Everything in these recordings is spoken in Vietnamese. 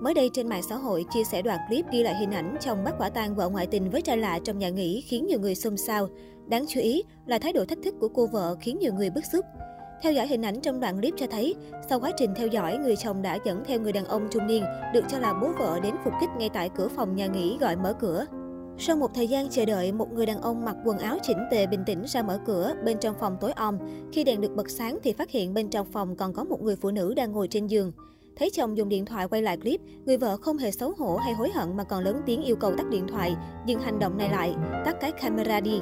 Mới đây trên mạng xã hội chia sẻ đoạn clip ghi lại hình ảnh chồng bắt quả tang vợ ngoại tình với trai lạ trong nhà nghỉ khiến nhiều người xôn xao. Đáng chú ý là thái độ thách thức của cô vợ khiến nhiều người bức xúc. Theo dõi hình ảnh trong đoạn clip cho thấy, sau quá trình theo dõi, người chồng đã dẫn theo người đàn ông trung niên, được cho là bố vợ đến phục kích ngay tại cửa phòng nhà nghỉ gọi mở cửa. Sau một thời gian chờ đợi, một người đàn ông mặc quần áo chỉnh tề bình tĩnh ra mở cửa, bên trong phòng tối om. Khi đèn được bật sáng thì phát hiện bên trong phòng còn có một người phụ nữ đang ngồi trên giường. Thấy chồng dùng điện thoại quay lại clip, người vợ không hề xấu hổ hay hối hận mà còn lớn tiếng yêu cầu tắt điện thoại, dừng hành động này lại, tắt cái camera đi.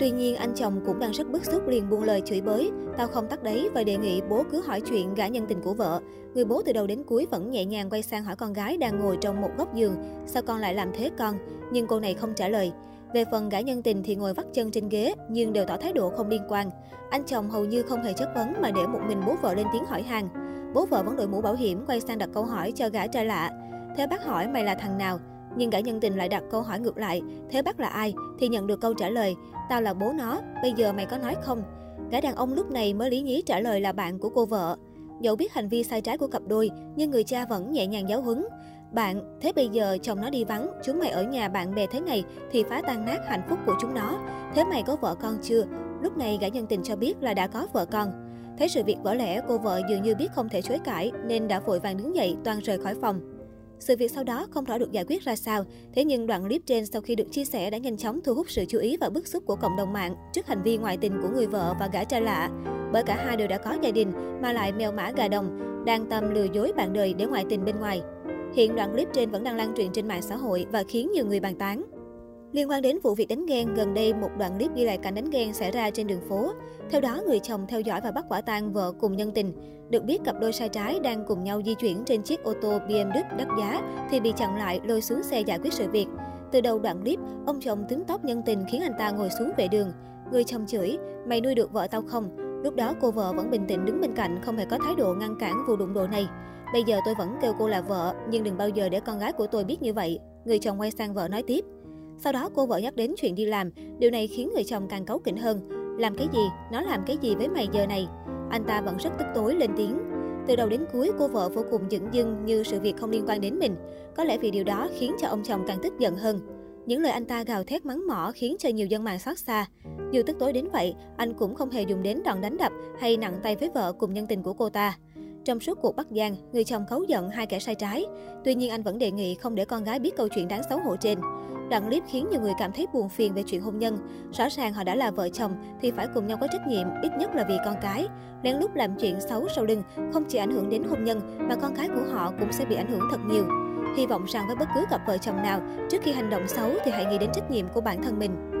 Tuy nhiên, anh chồng cũng đang rất bức xúc liền buông lời chửi bới, tao không tắt đấy và đề nghị bố cứ hỏi chuyện gã nhân tình của vợ. Người bố từ đầu đến cuối vẫn nhẹ nhàng quay sang hỏi con gái đang ngồi trong một góc giường, sao con lại làm thế con? Nhưng cô này không trả lời. Về phần gã nhân tình thì ngồi vắt chân trên ghế nhưng đều tỏ thái độ không liên quan. Anh chồng hầu như không hề chất vấn mà để một mình bố vợ lên tiếng hỏi hàng. Bố vợ vẫn đội mũ bảo hiểm quay sang đặt câu hỏi cho gã trai lạ. Thế bác hỏi mày là thằng nào? Nhưng gã nhân tình lại đặt câu hỏi ngược lại, thế bác là ai? Thì nhận được câu trả lời, tao là bố nó, bây giờ mày có nói không? Gã đàn ông lúc này mới lý nhí trả lời là bạn của cô vợ. Dẫu biết hành vi sai trái của cặp đôi, nhưng người cha vẫn nhẹ nhàng giáo huấn. Bạn, thế bây giờ chồng nó đi vắng, chúng mày ở nhà bạn bè thế này thì phá tan nát hạnh phúc của chúng nó. Thế mày có vợ con chưa? Lúc này gã nhân tình cho biết là đã có vợ con. Thấy sự việc vỡ lẽ, cô vợ dường như biết không thể chối cãi nên đã vội vàng đứng dậy toàn rời khỏi phòng. Sự việc sau đó không rõ được giải quyết ra sao, thế nhưng đoạn clip trên sau khi được chia sẻ đã nhanh chóng thu hút sự chú ý và bức xúc của cộng đồng mạng trước hành vi ngoại tình của người vợ và gã trai lạ. Bởi cả hai đều đã có gia đình mà lại mèo mã gà đồng, đang tâm lừa dối bạn đời để ngoại tình bên ngoài. Hiện đoạn clip trên vẫn đang lan truyền trên mạng xã hội và khiến nhiều người bàn tán. Liên quan đến vụ việc đánh ghen, gần đây một đoạn clip ghi lại cảnh đánh ghen xảy ra trên đường phố. Theo đó, người chồng theo dõi và bắt quả tang vợ cùng nhân tình. Được biết cặp đôi sai trái đang cùng nhau di chuyển trên chiếc ô tô BMW đắt giá thì bị chặn lại lôi xuống xe giải quyết sự việc. Từ đầu đoạn clip, ông chồng tính tóc nhân tình khiến anh ta ngồi xuống vệ đường. Người chồng chửi, mày nuôi được vợ tao không? Lúc đó cô vợ vẫn bình tĩnh đứng bên cạnh không hề có thái độ ngăn cản vụ đụng độ này. Bây giờ tôi vẫn kêu cô là vợ, nhưng đừng bao giờ để con gái của tôi biết như vậy. Người chồng quay sang vợ nói tiếp. Sau đó cô vợ nhắc đến chuyện đi làm, điều này khiến người chồng càng cáu kỉnh hơn. Làm cái gì? Nó làm cái gì với mày giờ này? Anh ta vẫn rất tức tối lên tiếng. Từ đầu đến cuối, cô vợ vô cùng dững dưng như sự việc không liên quan đến mình. Có lẽ vì điều đó khiến cho ông chồng càng tức giận hơn. Những lời anh ta gào thét mắng mỏ khiến cho nhiều dân mạng xót xa. Dù tức tối đến vậy, anh cũng không hề dùng đến đòn đánh đập hay nặng tay với vợ cùng nhân tình của cô ta. Trong suốt cuộc bắt giang, người chồng cấu giận hai kẻ sai trái. Tuy nhiên anh vẫn đề nghị không để con gái biết câu chuyện đáng xấu hổ trên. Đoạn clip khiến nhiều người cảm thấy buồn phiền về chuyện hôn nhân. Rõ ràng họ đã là vợ chồng thì phải cùng nhau có trách nhiệm, ít nhất là vì con cái. Lén lút làm chuyện xấu sau lưng không chỉ ảnh hưởng đến hôn nhân mà con cái của họ cũng sẽ bị ảnh hưởng thật nhiều. Hy vọng rằng với bất cứ cặp vợ chồng nào, trước khi hành động xấu thì hãy nghĩ đến trách nhiệm của bản thân mình.